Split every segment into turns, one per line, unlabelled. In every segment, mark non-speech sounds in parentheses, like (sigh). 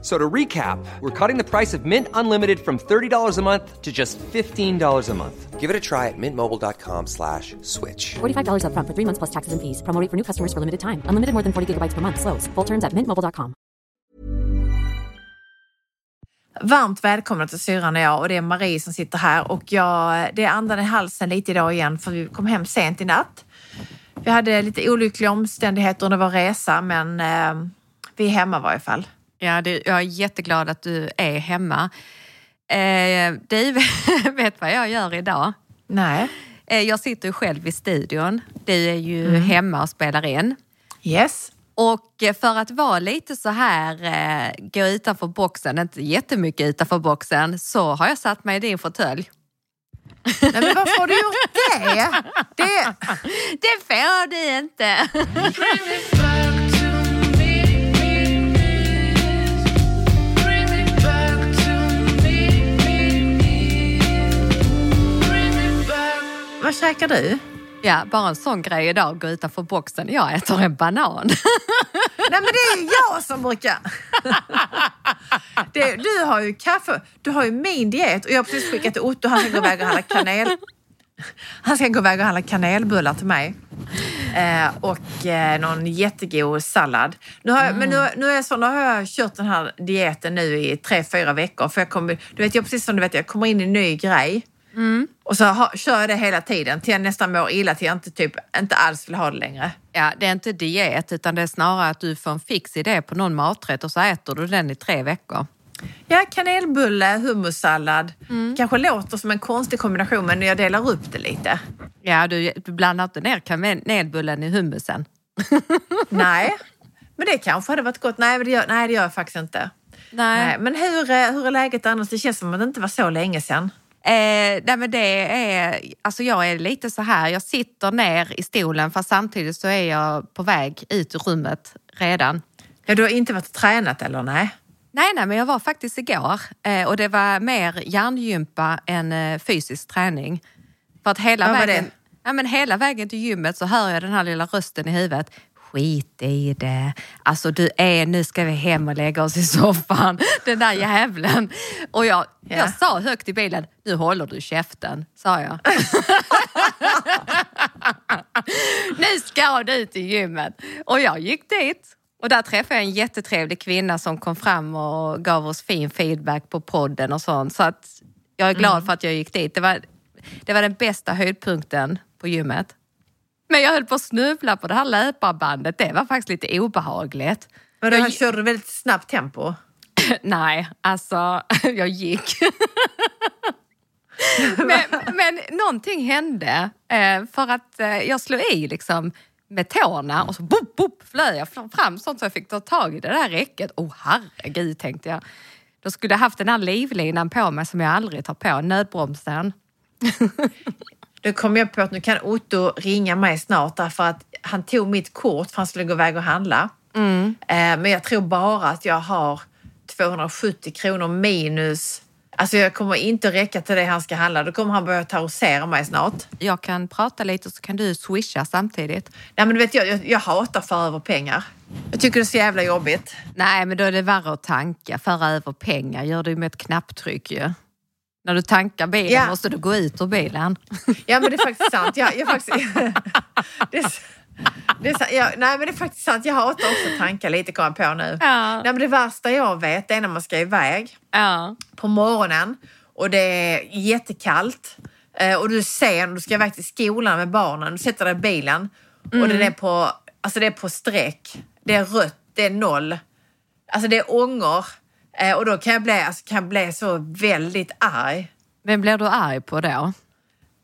So to recap, we're cutting the price of Mint Unlimited from $30 a month to just $15 a month.
Give it a try at mintmobile.com slash switch.
$45 upfront for three months plus taxes and fees. Promo rate for new customers for limited time. Unlimited more than 40 gigabytes per month. Slows. Full terms at mintmobile.com.
Varmt välkomna till syrran och jag och det är Marie som sitter här och jag, det är andan i halsen lite idag igen för vi kom hem sent i natt. Vi hade lite olyckliga omständigheter under vår resa men eh, vi är hemma i varje fall.
Ja, det, jag är jätteglad att du är hemma. Eh, du (laughs) vet vad jag gör idag?
Nej.
Eh, jag sitter ju själv i studion. Du är ju hemma och spelar in.
Yes.
Och eh, för att vara lite så här, eh, gå utanför boxen, inte jättemycket utanför boxen, så har jag satt mig i din fåtölj.
Nej men varför har du gjort det? (laughs) det
Det får du inte! (laughs)
vad käkar du?
Ja, bara en sån grej idag, gå utanför boxen. Jag äter en banan. (laughs)
Nej men det är jag som brukar... Det, du har ju kaffe, du har ju min diet och jag har precis skickat till Otto, han ska gå iväg och handla kanel. Han ska gå iväg och handla kanelbullar till mig. Eh, och eh, någon jättegod sallad. Nu har jag, Men nu, nu, är så, nu har jag kört den här dieten nu i tre, fyra veckor. För jag kommer, du vet, jag, precis som du vet, jag kommer in i en ny grej. Och så ha, kör jag det hela tiden till jag nästan mår illa till jag inte, typ, inte alls vill ha det längre.
Ja, det är inte diet utan det är snarare att du får en fix idé på någon maträtt och så äter du den i tre veckor.
Ja, kanelbulle, hummussallad. Kanske låter som en konstig kombination men jag delar upp det lite.
Ja, du, du blandar inte ner kanelbullen i hummusen. (laughs)
Nej, men det kanske hade varit gott. Nej, det gör, nej, det gör jag faktiskt inte. Nej. Men hur, är- hur är läget annars? Det känns som att det inte var så länge sedan.
Eh, nej men det är, alltså jag är lite så här, jag sitter ner i stolen fast samtidigt så är jag på väg ut ur rummet redan.
Ja, du har inte varit och tränat eller? Nej.
Nej, nej, men jag var faktiskt igår eh, och det var mer hjärngympa än eh, fysisk träning. För att hela
var
vägen, ja, men hela vägen till gymmet så hör jag den här lilla rösten i huvudet. Skit i det. Alltså du är, nu ska vi hem och lägga oss i soffan. (laughs) Den där jävlen. Och jag,
Ja.
jag sa högt i bilen, nu håller du käften, sa jag. (laughs) nu ska du till gymmet. Och jag gick dit. Och där träffade jag en jättetrevlig kvinna som kom fram och gav oss fin feedback på podden och sånt. Så att jag är glad för att jag gick dit. Det var, det var den bästa höjdpunkten på gymmet. Men jag höll på att snubbla på det här löparbandet. Det var faktiskt lite obehagligt.
Men
Jag
han
gi-
körde väldigt snabbt tempo. (laughs)
Nej, alltså (laughs) jag gick. (laughs) men, men någonting hände eh, för att eh, jag slog i liksom med tårna och så boop, boop, flög jag fram sånt så jag fick ta tag i det där räcket. Åh oh, herregud tänkte jag. Då skulle jag haft den här livlinan på mig som jag aldrig tar på, nödbromsen.
Då kom jag på att nu kan Otto ringa mig snart därför att han tog mitt kort för han skulle gå iväg och handla.
Mm.
Eh, Men jag tror bara att jag har 270 kronor minus. Alltså jag kommer inte räcka till det han ska handla. Då kommer han börja terrorisera mig snart.
Jag kan prata lite så kan du swisha samtidigt.
Nej men du vet, jag, jag, jag hatar att föra över pengar. Jag tycker det är så jävla jobbigt.
Nej, men då är det värre att tanka. Föra över pengar gör du med ett knapptryck ju. När du tankar bilen
Ja.
måste du gå ut ur bilen.
Ja men det är faktiskt sant. Jag, jag faktiskt, (laughs) det är, det är, jag, nej men det är faktiskt sant. Jag hatar också att tanka lite kommer jag på nu.
Ja.
Nej, men det värsta jag vet är när man ska iväg
Ja.
på morgonen och det är jättekallt eh, och du ser när du ska iväg till skolan med barnen, du sätter dig i bilen och det är på, alltså det är på streck, det är rött, det är noll, alltså det är ångor och då kan jag bli, alltså, kan jag bli så väldigt arg
Vem blir du arg på då?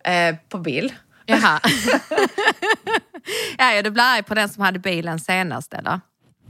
eh, på Bill.
Jaha. (laughs) (laughs) ja, du blir arg på den som hade bilen senast eller?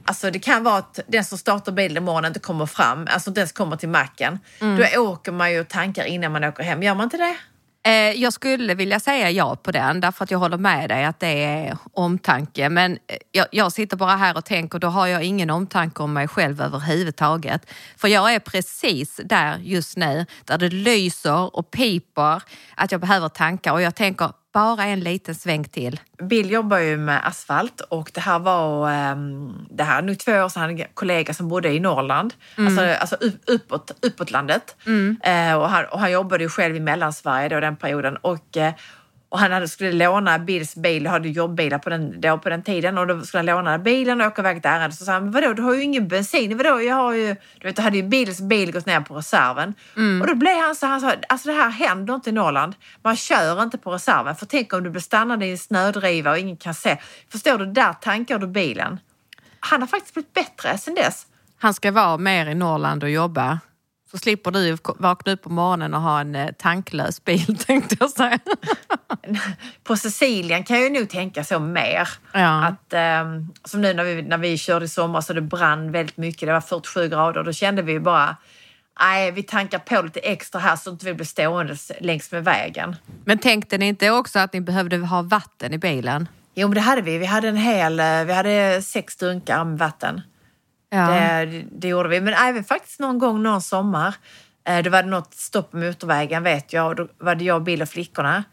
Alltså det kan vara att den som startar bilen imorgon inte kommer fram, alltså inte ens kommer till macken. Då åker man ju och tankar innan man åker hem. Gör man inte det?
Eh, jag skulle vilja säga ja på den, därför att jag håller med dig att det är omtanke. Men eh, jag, jag sitter bara här och tänker, då har jag ingen omtanke om mig själv överhuvudtaget. För jag är precis där just nu, där det lyser och piper, att jag behöver tankar och jag tänker bara en liten sväng till.
Bill jobbar ju med asfalt och det här var, um, det här nu två år sedan, han en kollega som bodde i Norrland, alltså, alltså upp, uppåt, uppåt landet. Eh, och, han, och han jobbade ju själv i Mellansverige då den perioden och, eh, och han hade, skulle låna Bills bil, hade jobbbilar på den, då på den tiden och då skulle han låna bilen och åka iväg ett ärende. Så sa han, vadå du har ju ingen bensin, vadå jag har ju, du vet då hade ju Bills bil gått ner på reserven. Och då blev han så, han sa, alltså det här händer inte i Norrland. Man kör inte på reserven för tänk om du blir stannad i en snödriva och ingen kan se. Förstår du, där tankar du bilen. Han har faktiskt blivit bättre sedan dess.
Han ska vara mer i Norrland och jobba. Så slipper du vakna upp på morgonen och ha en eh, tanklös bil (laughs) tänkte jag säga. (laughs)
på Sicilien kan jag ju nog tänka så mer.
Ja.
Att, ehm, som nu när vi, när vi körde i sommar så det brann väldigt mycket. Det var 47 grader då kände vi bara Nej, vi tankar på lite extra här så att inte vi blir stående längs med vägen.
Men tänkte ni inte också att ni behövde ha vatten i bilen?
Jo, men det hade vi. Vi hade en hel, eh, vi hade sex dunkar med vatten.
Ja.
Det, det gjorde vi. Men även faktiskt någon gång någon sommar. eh, Då var det något stopp på motorvägen vet jag. Då var det jag, Bill och flickorna.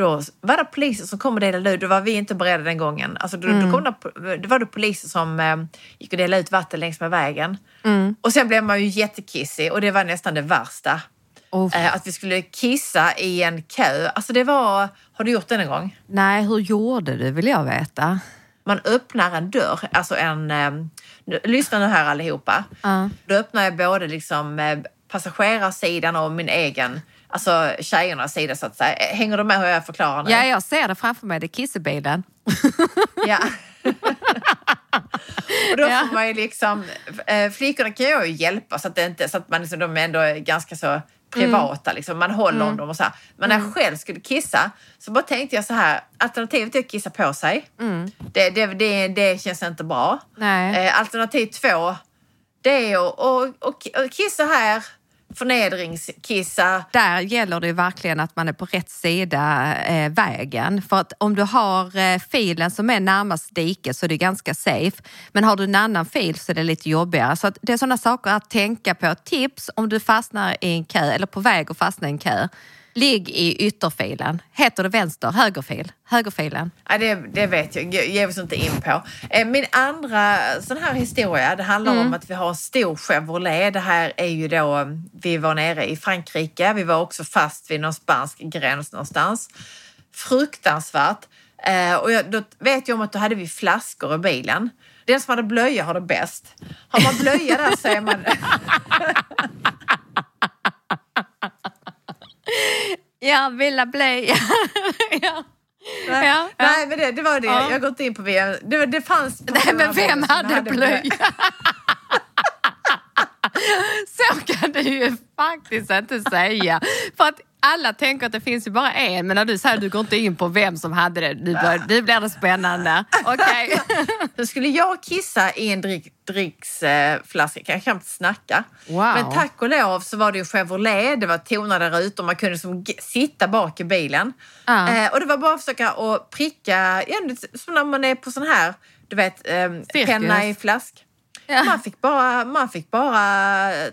Då var det poliser som kom och delade ut. Då var vi inte beredda den gången. Alltså då, då kom det, då var det poliser som eh, gick och delade ut vatten längs med vägen. Och sen blev man ju jättekissig och det var nästan det värsta.
Oh.
Eh, att vi skulle kissa i en kö. Alltså det var... Har du gjort det någon gång?
Nej, hur gjorde du vill jag veta.
Man öppnar en dörr, alltså en... Eh, lyssna nu här allihopa.
Ja.
Då öppnar jag både liksom eh, passagerarsidan och min egen, alltså tjejernas sida så att säga. Hänger du med hur jag förklarar nu?
Ja, jag ser det framför mig, det är kissebilen. (laughs)
Ja. och då får man ju liksom, eh, flickorna kan ju hjälpa så att, det inte, så att man liksom, de är ändå ganska så privata, liksom. man håller om dem och så här. Men när jag själv skulle kissa så bara tänkte jag så här, alternativet är att kissa på sig. Det, det, det, det känns inte bra.
Nej.
Eh, alternativ två, det är att, att, att, att kissa här, förnedringskissa.
Där gäller det ju verkligen att man är på rätt sida eh, vägen. För att om du har eh, filen som är närmast diket så är det ganska safe. Men har du en annan fil så är det lite jobbigare. Så att det är sådana saker att tänka på. Tips om du fastnar i en kö eller på väg att fastna i en kö. Ligg i ytterfilen. Heter det vänster? Högerfil? Högerfilen.
Ja, det, det vet jag, Ge- oss inte in på. Eh, Min andra sån här historia, det handlar om att vi har en stor Chevrolet. Det här är ju då, vi var nere i Frankrike, vi var också fast vid någon spansk gräns någonstans. Fruktansvärt. Eh, Och jag, då vet jag om att då hade vi flaskor i bilen. Den som hade blöja har det bäst. Har man blöja där så är man... (laughs)
Ja, Villa Blöja. (laughs) ja. Ja, ja.
Nej, men det, det var det.
Ja.
Jag har gått in på VM. Det, det fanns...
Nej, men vem hade blöja? (laughs) Så kan du ju faktiskt inte säga. För att alla tänker att det finns ju bara en, men när du säger att du går inte in på vem som hade det, nu, bör, nu blir det spännande. Okej. (laughs)
Då skulle jag kissa i en drick, dricksflaska, kan jag knappt snacka.
Wow.
Men tack och lov så var det ju Chevrolet, det var tonade rutor, man kunde som sitta bak i bilen.
Ja.
Eh, och det var bara att försöka att pricka, ja, som när man är på sån här, du vet, eh, penna i flask.
Ja.
Man fick bara, man fick bara eh,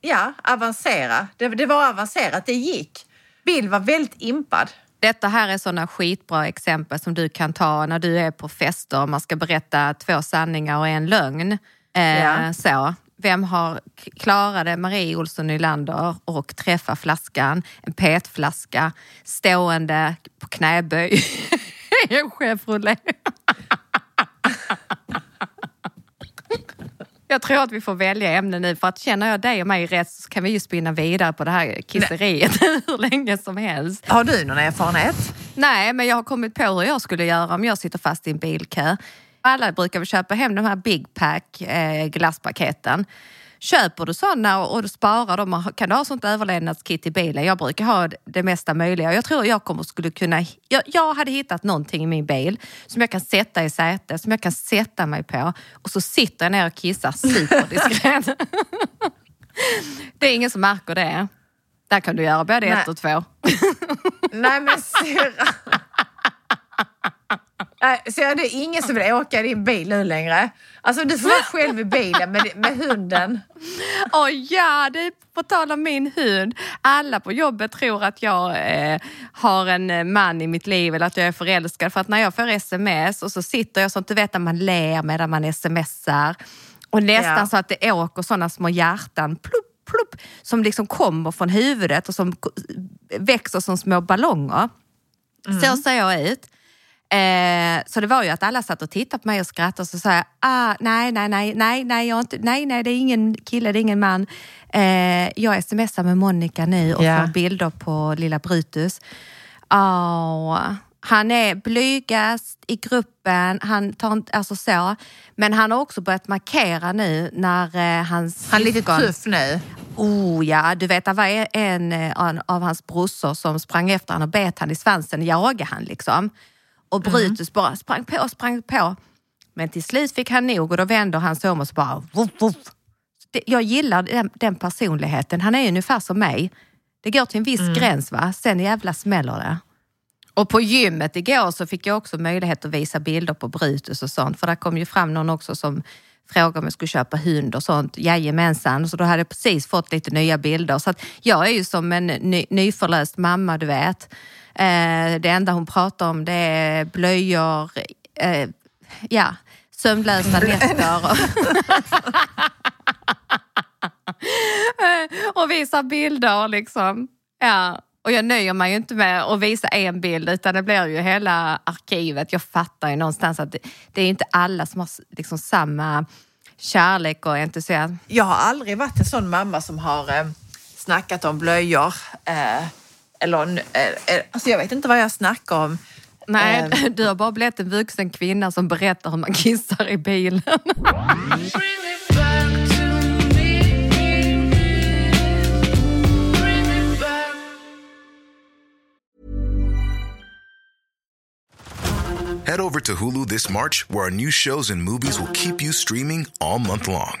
ja, avancera. Det, det var avancerat, det gick. Bill var väldigt impad.
Detta här är sådana skitbra exempel som du kan ta när du är på fester och man ska berätta två sanningar och en lögn. Eh,
Ja.
så. Vem har klarade Marie Olsson Nylander och träffa flaskan, en petflaska, stående på knäböj i en Chevrolet? Jag tror att vi får välja ämne nu för att känner jag dig och mig rätt så kan vi ju spinna vidare på det här kisseriet (laughs) hur länge som helst.
Har du någon erfarenhet?
Nej, men jag har kommit på hur jag skulle göra om jag sitter fast i en bilkö. Alla brukar väl köpa hem de här Big Pack eh, glasspaketen. Köper du sådana och, och sparar dem, kan du ha sånt överlevnadskit i bilen? Jag brukar ha det mesta möjliga. Jag tror jag kommer skulle kunna... Jag, jag hade hittat någonting i min bil som jag kan sätta i sätet, som jag kan sätta mig på och så sitter jag ner och kissar superdiskret. (laughs) det är ingen som märker det. Där kan du göra både
Nej.
ett och två.
Nej men syrra. (laughs) Nej, så det är ingen som vill åka i din bil nu längre. Alltså du får vara själv i bilen med, med hunden.
Åh ja, det är på tal om min hund. Alla på jobbet tror att jag eh, har en eh, man i mitt liv eller att jag är förälskad. För att när jag får sms och så sitter jag som du vet att man ler medan man smsar. Och nästan
Ja.
så att det åker sådana små hjärtan plupp, plupp, som liksom kommer från huvudet och som växer som små ballonger. Så ser jag ut. Eh, så det var ju att alla satt och tittade på mig och skrattade och så sa jag, ah, nej, nej, nej, nej, nej, jag inte, nej, nej, det är ingen kille, det är ingen man. Eh, jag smsar med Monica nu och
Ja.
får bilder på lilla Brutus. Åh, han är blygast i gruppen, han tar inte, alltså så. Men han har också börjat markera nu när eh, hans
Han är lite tuff nu.
Oh ja, du vet det var en eh, an- av hans brorsor som sprang efter honom och bet han i svansen, jagade han liksom. Och Brutus bara sprang på sprang på. Men till slut fick han nog och då vänder han sig om och så bara voff. Det- Jag gillar den, den personligheten, han är ungefär som mig. Det går till en viss gräns va, sen jävla smäller det. Och på gymmet igår så fick jag också möjlighet att visa bilder på Brutus och sånt. För där kom ju fram någon också som frågade om jag skulle köpa hund och sånt. Jajamensan. Så då hade jag precis fått lite nya bilder. Så jag är ju som en ny, nyförlöst mamma, du vet. Eh, det enda hon pratar om det är blöjor, eh, ja, sömnlösa nätter. (laughs) Och, och visa bilder liksom. Ja. Och jag nöjer mig ju inte med att visa en bild utan det blir ju hela arkivet. Jag fattar ju någonstans att det, det är inte alla som har liksom samma kärlek och entusiasm.
Jag har aldrig varit en sån mamma som har eh, snackat om blöjor. Eh, eller, eh, eh, alltså jag vet inte vad jag snackar om.
Nej,
Ehm. (laughs)
du har bara blivit en vuxen kvinna som berättar hur man kissar i bilen.
Head over to Hulu this March, where our new shows and movies will keep you streaming all month long.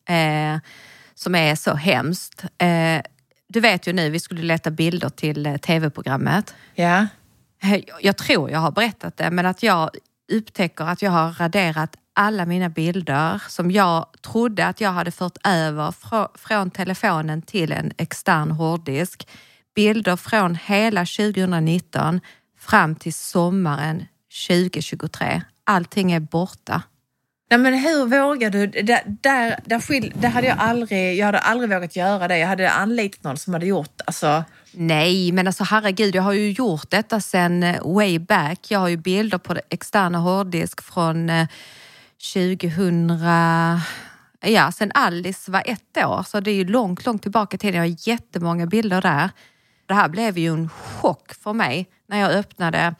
eh, som är så hemskt. Eh, du vet ju nu, vi skulle leta bilder till eh, tv-programmet.
Ja.
Eh, Jag tror jag har berättat det, men att jag upptäcker att jag har raderat alla mina bilder som jag trodde att jag hade fört över frå- från telefonen till en extern hårddisk. Bilder från hela 2019 fram till sommaren 2023. Allting är borta.
Nej men hur vågar du? Där, där, där, skil, där hade jag aldrig, jag hade aldrig vågat göra det. Jag hade anlitat någon som hade gjort, alltså.
Nej, men alltså herregud, jag har ju gjort detta sen eh, way back. Jag har ju bilder på det externa hårddisk från eh, 2000... Ja, sen Alice var ett år, så det är ju långt, långt tillbaka i tiden. Jag har jättemånga bilder där. Det här blev ju en chock för mig när jag öppnade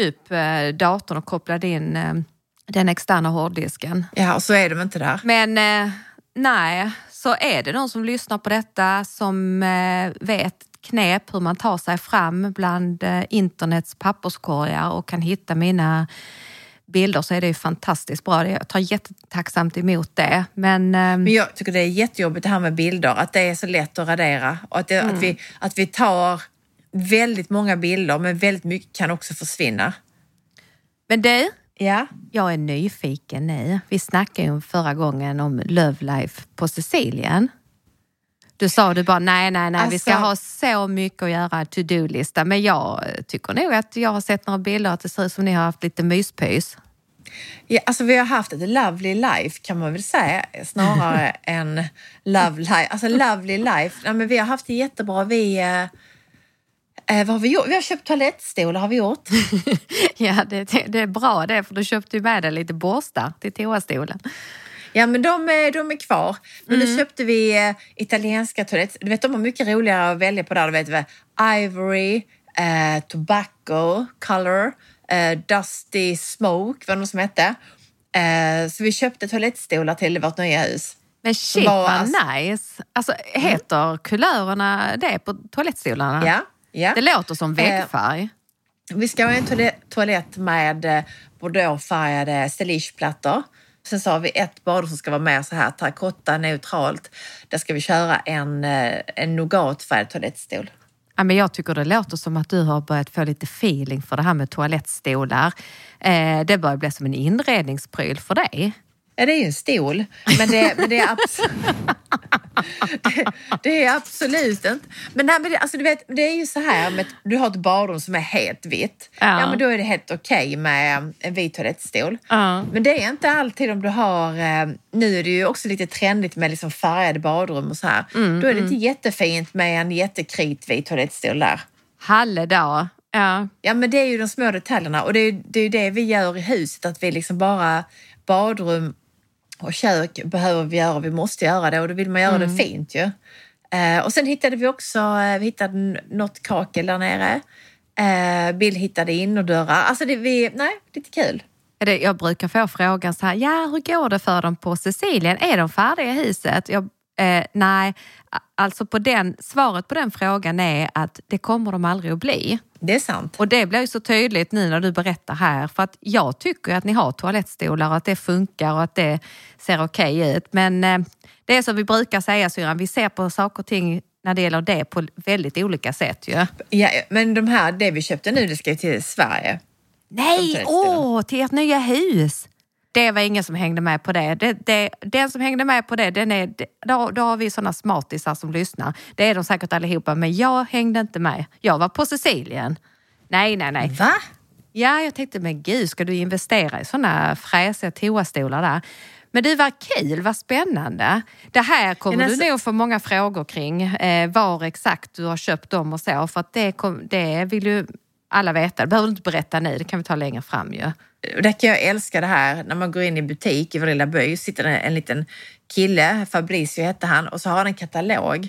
upp eh, datorn och kopplade in den externa hårddisken.
Ja, och så är de inte där.
Men eh, nej, så är det någon som lyssnar på detta som eh, vet knep hur man tar sig fram bland eh, internets papperskorgar och kan hitta mina bilder så är det ju fantastiskt bra. Jag tar jättetacksamt emot det. Men, eh,
Men jag tycker det är jättejobbigt det här med bilder, att det är så lätt att radera. Och att, det, att, vi, att vi tar väldigt många bilder, men väldigt mycket kan också försvinna.
men du,
Ja.
Jag är nyfiken nu. Vi snackade ju förra gången om Love Life på Sicilien. Du sa du bara nej, nej, nej, vi ska
Alltså-
ha så mycket att göra, to-do-lista. Men jag tycker nog att jag har sett några bilder att det ser ut som ni har haft lite myspys.
Ja, alltså vi har haft ett lovely life kan man väl säga snarare (laughs) än love life. Alltså lovely life, nej, men vi har haft det jättebra. Vi, eh, vad har vi gjort? Vi har köpt toalettstolar har vi gjort. (laughs)
Ja, det, det, är bra det, för du köpte ju med dig lite borstar till toastolen.
Ja men de, är- de är kvar. Men nu köpte vi eh, italienska toalett. Du vet de har mycket roligare att välja på där. Du vet vi, Ivory, eh, Tobacco, Color, eh, Dusty Smoke var det som hette. Eh, så vi köpte toalettstolar till vårt nya hus.
Men shit
Vad-
vad nice! Alltså, heter kulörerna det på toalettstolarna?
Ja, ja.
Det låter som väggfärg.
Vi ska ha en toalett, med eh, bordeauxfärgade stellageplattor. Sen så har vi ett badrum som ska vara med så här terrakotta neutralt. Där ska vi köra en, eh, en nougatfärgad toalettstol.
Ja, men jag tycker det låter som att du har börjat få lite feeling för det här med toalettstolar. Eh, det börjar bli som en inredningspryl för dig.
Ja, det är ju en stol, men det, men det, är, abs- det, (laughs) det är absolut inte. Men, nej, men det, alltså, du vet, det är ju så här med du har ett badrum som är helt vitt.
Ja.
Ja, men då är det helt okej med en vit toalettstol.
Ja.
Men det är inte alltid om du har... Eh, nu är det ju också lite trendigt med liksom färgade badrum och så här.
Mm,
då är det inte jättefint med en jättekritvit toalettstol där.
Halledag. Ja.
Ja, men det är ju de små detaljerna och det är, det är ju det vi gör i huset, att vi liksom bara badrum och kök behöver vi göra, vi måste göra det och då vill man göra det fint ju. Eh, och sen hittade vi också, eh, vi hittade något kakel där nere. Eh, Bill hittade innerdörrar. Alltså det, vi, nej, lite kul.
Jag brukar få frågan så här, ja hur går det för dem på Sicilien? Är de färdiga i huset? Jag, eh, nej, alltså på den, svaret på den frågan är att det kommer de aldrig att bli.
Det är sant.
Och det blir ju så tydligt nu när du berättar här för att jag tycker att ni har toalettstolar och att det funkar och att det ser okej ut. Men eh, det är som vi brukar säga syrran, vi ser på saker och ting när det gäller det på väldigt olika sätt ju.
Ja, men de här, det vi köpte nu, det ska ju till Sverige.
Nej, åh, till ert nya hus! Det var ingen som hängde med på det. det, det den som hängde med på det, den är, då, då har vi såna smartisar som lyssnar. Det är de säkert allihopa, men jag hängde inte med. Jag var på Sicilien. Nej, nej, nej.
Va?
Ja, jag tänkte, men gud, ska du investera i såna fräsiga toastolar där? Men det var kul, vad spännande. Det här kommer
Men
du nog få många frågor kring. Eh, var exakt du har köpt dem och så. För att det, kom, det vill ju alla veta. Det behöver du inte berätta nu, det kan vi ta längre fram ju.
Där kan jag älska det här när man går in i butik i vår lilla by sitter en liten kille, Fabricio hette han, och så har han en katalog.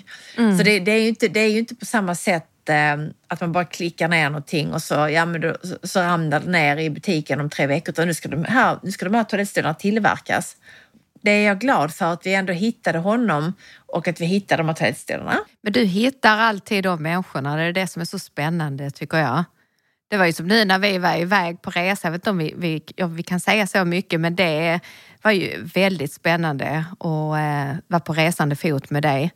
Så det, det, är ju inte, det är ju inte på samma sätt eh, att man bara klickar ner någonting och så, ja, men då, så, så det ner i butiken om tre veckor. Utan nu ska de här, nu ska de här toalettstolarna tillverkas. Det är jag glad för att vi ändå hittade honom och att vi hittade de här toalettstolarna.
Men du hittar alltid de människorna, det är det som är så spännande tycker jag. Det var ju som nu när vi var iväg på resa, jag vet inte om vi, vi, ja, vi kan säga så mycket, men det var ju väldigt spännande att eh, vara på resande fot med dig.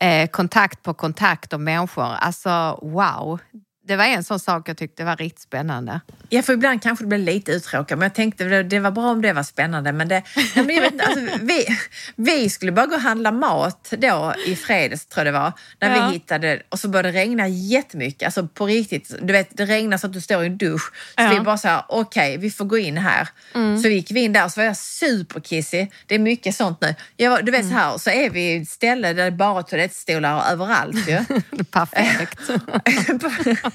Eh, kontakt på kontakt och människor, alltså wow. Det var en sån sak jag tyckte var riktigt spännande.
Ja, för ibland kanske det blir lite uttråkad, men jag tänkte det, var bra om det var spännande. Men, det, nej, men jag vet, inte, alltså, (laughs) vi, vi skulle bara gå och handla mat då i fredags, tror jag det var, när
Ja.
vi hittade, och så började det regna jättemycket, alltså på riktigt. Du vet, det regnar så att du står i en dusch. Så
Ja.
vi bara så här, okej, vi får gå in här. Så gick vi in där och så var jag superkissig. Det är mycket sånt nu. Jag du vet så här, så är vi i ett ställe där det är bara toalettstolar överallt ju. (laughs)
Perfekt. (laughs)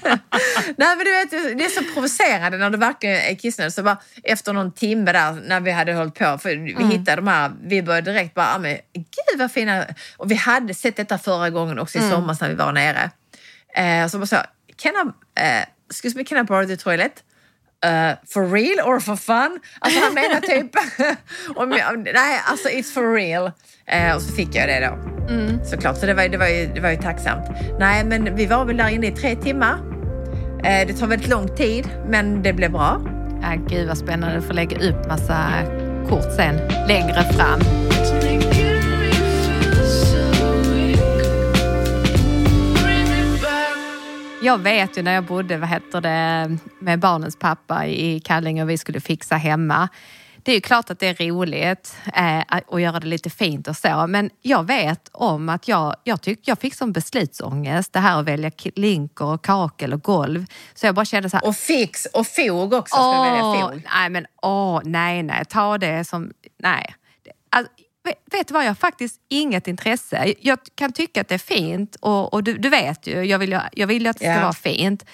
Nej men du vet, det är så provocerande när du verkligen är kissnödig. Så bara efter någon timme där när vi hade hållit på, för vi hittade de här, vi började direkt bara, ah, men gud vad fina, och vi hade sett detta förra gången också i somras när vi var nere. Eh, så bara så, can I, eh, excuse me, can I borrow the toilet? Uh, for real or for fun? Alltså han menar typ, (laughs) om jag, nej alltså it's for real. Eh, och så fick jag det då. Såklart, så det var, det, var ju, det var ju tacksamt. Nej men vi var väl där inne i tre timmar. Eh, det tar väldigt lång tid men det blev bra.
Äh, gud vad spännande, du får lägga upp massa kort sen längre fram. Jag vet ju när jag bodde vad heter det, med barnens pappa i Kallinge och vi skulle fixa hemma. Det är ju klart att det är roligt eh, att göra det lite fint och så, men jag vet om att jag, jag, tyck, jag fick som beslutsångest, det här att välja linker och kakel och golv. Så jag bara kände så här,
Och fix och fog också. Ska vi välja
Åh,
fog?
nej men åh, nej, nej, ta det som, nej. Alltså, vet, du vad, jag har faktiskt inget intresse. Jag kan tycka att det är fint och, och du, du vet ju, jag vill, ju- jag vill ju att det ska
Ja.
vara fint.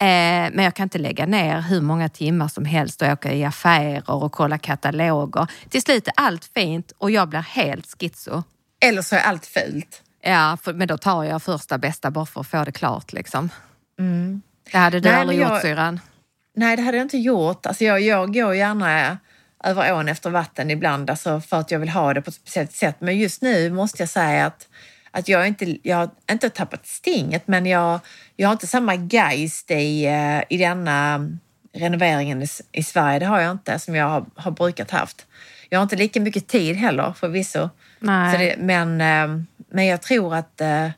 Eh, men jag kan inte lägga ner hur många timmar som helst och åka i affärer och kolla kataloger. Till slut är allt fint och jag blir helt schizo.
Eller så är allt fult.
Ja, för, men då tar jag första bästa bara för att få det klart. Liksom. Det hade du
Mm. Nej,
aldrig
men
gjort
jag-
syrran.
Nej, det hade jag inte gjort. Alltså jag, jag går gärna över ån efter vatten ibland alltså för att jag vill ha det på ett speciellt sätt. Men just nu måste jag säga att, att jag, inte, jag har inte tappat stinget men jag, jag har inte samma geist i, eh, i denna renoveringen i, i Sverige. Det har jag inte som jag har, har brukat haft. Jag har inte lika mycket tid heller förvisso.
Nej.
Så det, men, eh, men jag tror att, eh,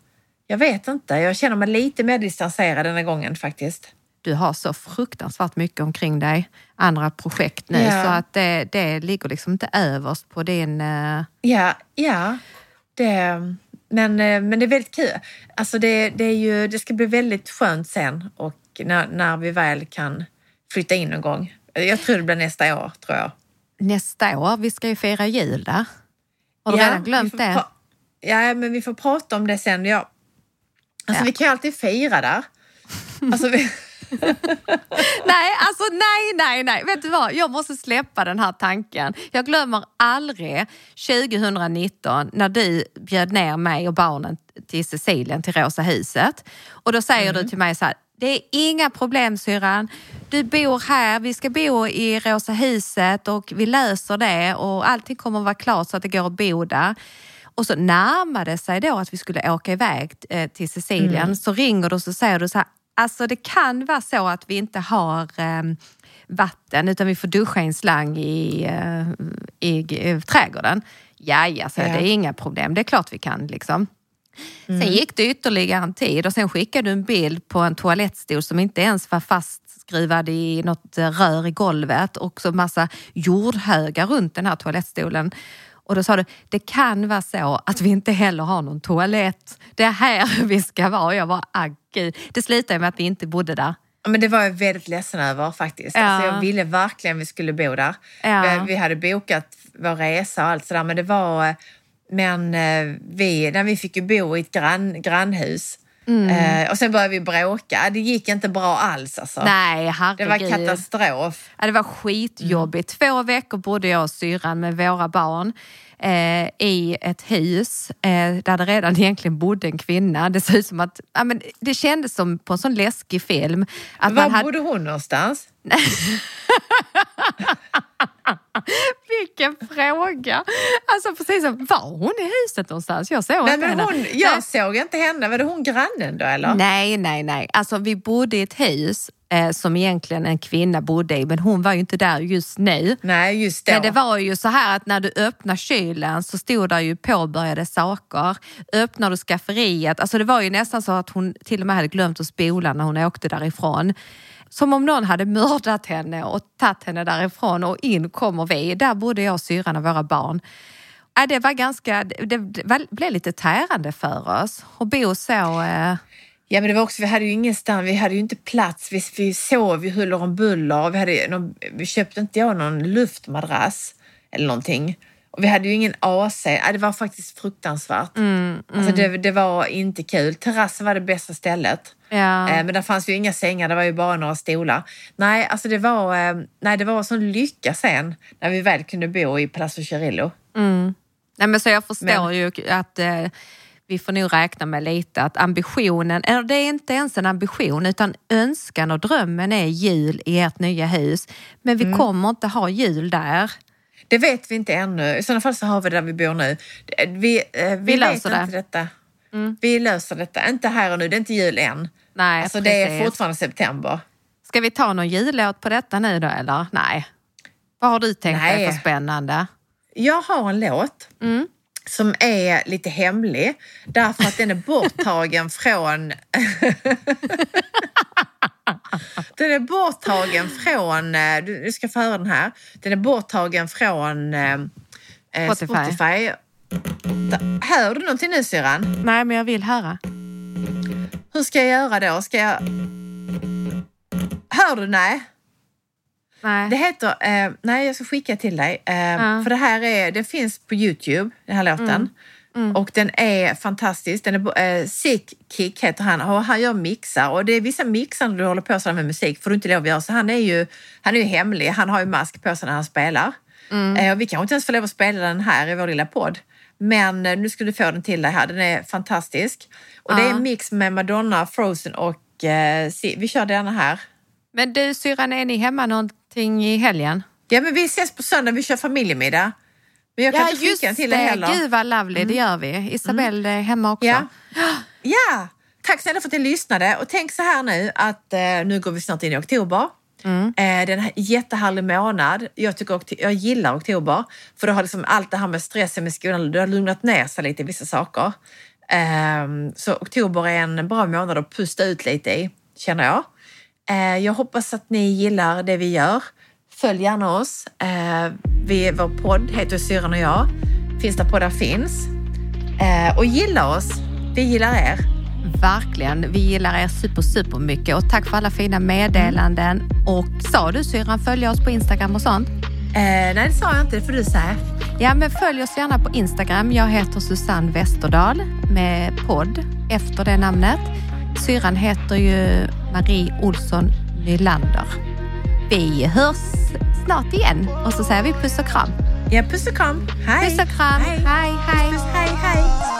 jag vet inte, jag känner mig lite mer distanserad denna gången faktiskt.
du har så fruktansvärt mycket omkring dig, andra projekt nu,
Ja.
så att det, det ligger liksom inte överst på din...
Ja, ja. Det, men, eh, men det är väldigt kul. Alltså det, det, är ju, det ska bli väldigt skönt sen och när, när vi väl kan flytta in någon gång. Jag tror det blir nästa år, tror jag.
nästa år. Vi ska ju fira jul där. Har du
Ja,
redan glömt det?
Ja, men vi får prata om det sen. Ja. Alltså
Ja.
vi kan ju alltid fira där. Alltså, vi, (laughs)
Nej, alltså nej, nej, nej. Vet du vad? Jag måste släppa den här tanken. Jag glömmer aldrig 2019 när du bjöd ner mig och barnen till Sicilien, till Rosa huset. Och då säger du till mig så här, det är inga problem syrran. Du bor här, vi ska bo i Rosa huset och vi löser det och allting kommer att vara klart så att det går att bo där. Och så närmade sig då att vi skulle åka iväg eh, till Sicilien. Så ringer du och så säger du så här, alltså det kan vara så att vi inte har eh, vatten utan vi får duscha i en slang i, eh, i, i trädgården. Ja, ja, så
Ja.
det är inga problem, det är klart vi kan liksom. Sen gick det ytterligare en tid och sen skickade du en bild på en toalettstol som inte ens var fastskruvad i något eh, rör i golvet och så massa jordhögar runt den här toalettstolen. Och då sa du, det kan vara så att vi inte heller har någon toalett. Det är här (laughs) vi ska vara. Och jag bara, ah, gud. Det slutade med att vi inte bodde där.
Men det var jag väldigt ledsen över faktiskt.
Ja.
Alltså, jag ville verkligen vi skulle bo där.
Ja.
Vi, vi hade bokat vår resa och allt sådär men det var... eh, Men eh, vi, när vi fick ju bo i ett grann, grannhus
Mm.
eh, och sen började vi bråka. Det gick inte bra alls alltså.
Nej,
det
herregud.
var katastrof.
Ja, det var skitjobbigt. Två veckor bodde jag och syrran med våra barn eh, i ett hus eh, där det redan (laughs) egentligen bodde en kvinna. Det såg ut som att, ja, men det kändes som på en sån läskig film. Att
Var
man hade,
bodde hon någonstans? (laughs) (laughs)
vilken fråga! Alltså precis som, var hon i huset någonstans? Jag såg
Nej,
inte henne.
hon, jag
Nej.
såg inte henne. Var det hon grannen då eller?
Nej, nej, nej. Alltså vi bodde i ett hus eh, som egentligen en kvinna bodde i, men hon var ju inte där just nu.
Nej, just då.
Men det var ju så här att när du öppnar kylen så stod där ju påbörjade saker. Öppnar du skafferiet, alltså det var ju nästan så att hon till och med hade glömt att spola när hon åkte därifrån. Som om någon hade mördat henne och tagit henne därifrån och in kommer vi. Där bodde jag syrran och våra barn. Det var ganska, det, blev lite tärande för oss att bo så. Eh,
Ja, men det var också, vi hade ju ingenstans, vi hade ju inte plats. Vi, vi sov ju huller om buller. Vi, hade, någon, vi köpte inte jag någon luftmadrass eller någonting. Och vi hade ju ingen AC. Ja, det var faktiskt fruktansvärt. Alltså det, det var inte kul. Terrassen var det bästa stället.
Ja.
Eh, men där fanns ju inga sängar, det var ju bara några stolar. Nej, alltså det var, eh, nej, det var sån lycka sen när vi väl kunde bo i Palazzo Cirillo.
Nej, men så jag förstår
Men-
ju att eh, vi får nog räkna med lite att ambitionen, eller det är inte ens en ambition utan önskan och drömmen är jul i ert nya hus. Men
Mm.
vi kommer inte ha jul där.
Det vet vi inte ännu. I sådana fall så har vi det där vi bor nu. Vi, eh, vi,
Vi
vet
det.
inte detta. Vi löser detta. Inte här och nu, det är inte jul än.
Nej,
alltså det är fortfarande september.
Ska vi ta någon jullåt på detta nu då eller? Nej. Vad har du tänkt dig för spännande?
Jag har en låt
Mm.
som är lite hemlig därför att den är borttagen (laughs) från... (laughs) Den är borttagen från, eh, du, du ska få höra den här. Den är borttagen från eh, eh,
Spotify.
Spotify. Hör du någonting nu syrran?
Nej, men jag vill höra.
Hur ska jag göra då? Ska jag... Hör du? Nej.
Nej.
Det heter, eh, nej jag ska skicka till dig. Eh,
Ja.
För det här är, det finns på Youtube, den här låten. Och den är fantastisk. Den är, eh, Sick Kick heter han och han gör mixar och det är vissa mixar när du håller på så här med musik får du inte lov att göra. Så han är ju, han är ju hemlig. Han har ju mask på sig när han spelar. Eh, och vi kanske inte ens får lov att spela den här i vår lilla podd. Men eh, nu ska du få den till dig här. Den är fantastisk. Och det är
Ja.
en mix med Madonna, Frozen och eh, vi kör den här.
Men du syrran, är ni hemma någonting i helgen?
Ja, men vi ses på söndag. Vi kör familjemiddag. Men jag kan inte skicka den till dig heller. Mm.
Gud vad lovely, det gör vi. Isabelle är hemma också.
Ja. (gasps) ja, tack snälla för att ni lyssnade. Och tänk så här nu att eh, nu går vi snart in i oktober.
Mm.
Eh, det är en jättehärlig månad. Jag, tycker, jag gillar oktober för då har liksom allt det här med stressen med skolan, det har lugnat ner sig lite i vissa saker. Ehm, så oktober är en bra månad att pusta ut lite i, känner jag. Eh, jag hoppas att ni gillar det vi gör. Följ gärna oss. Eh, vi, vår podd heter Syrran och jag. Finns där poddar finns. Eh, och gilla oss. Vi gillar er.
Verkligen, vi gillar er super, super mycket och tack för alla fina meddelanden. Och sa du syrran följa oss på Instagram och sånt?
Eh, nej, det sa jag inte. Det får du säga.
Ja, men följ oss gärna på Instagram. Jag heter Susanne Westerdahl med podd efter det namnet. Syrran heter ju Marie Olsson Nylander. Vi hörs snart igen och så säger vi puss och kram.
Ja, puss och kram. Hej.
Puss och kram.
Hej.
Hej, hej.
Puss, hej, hej.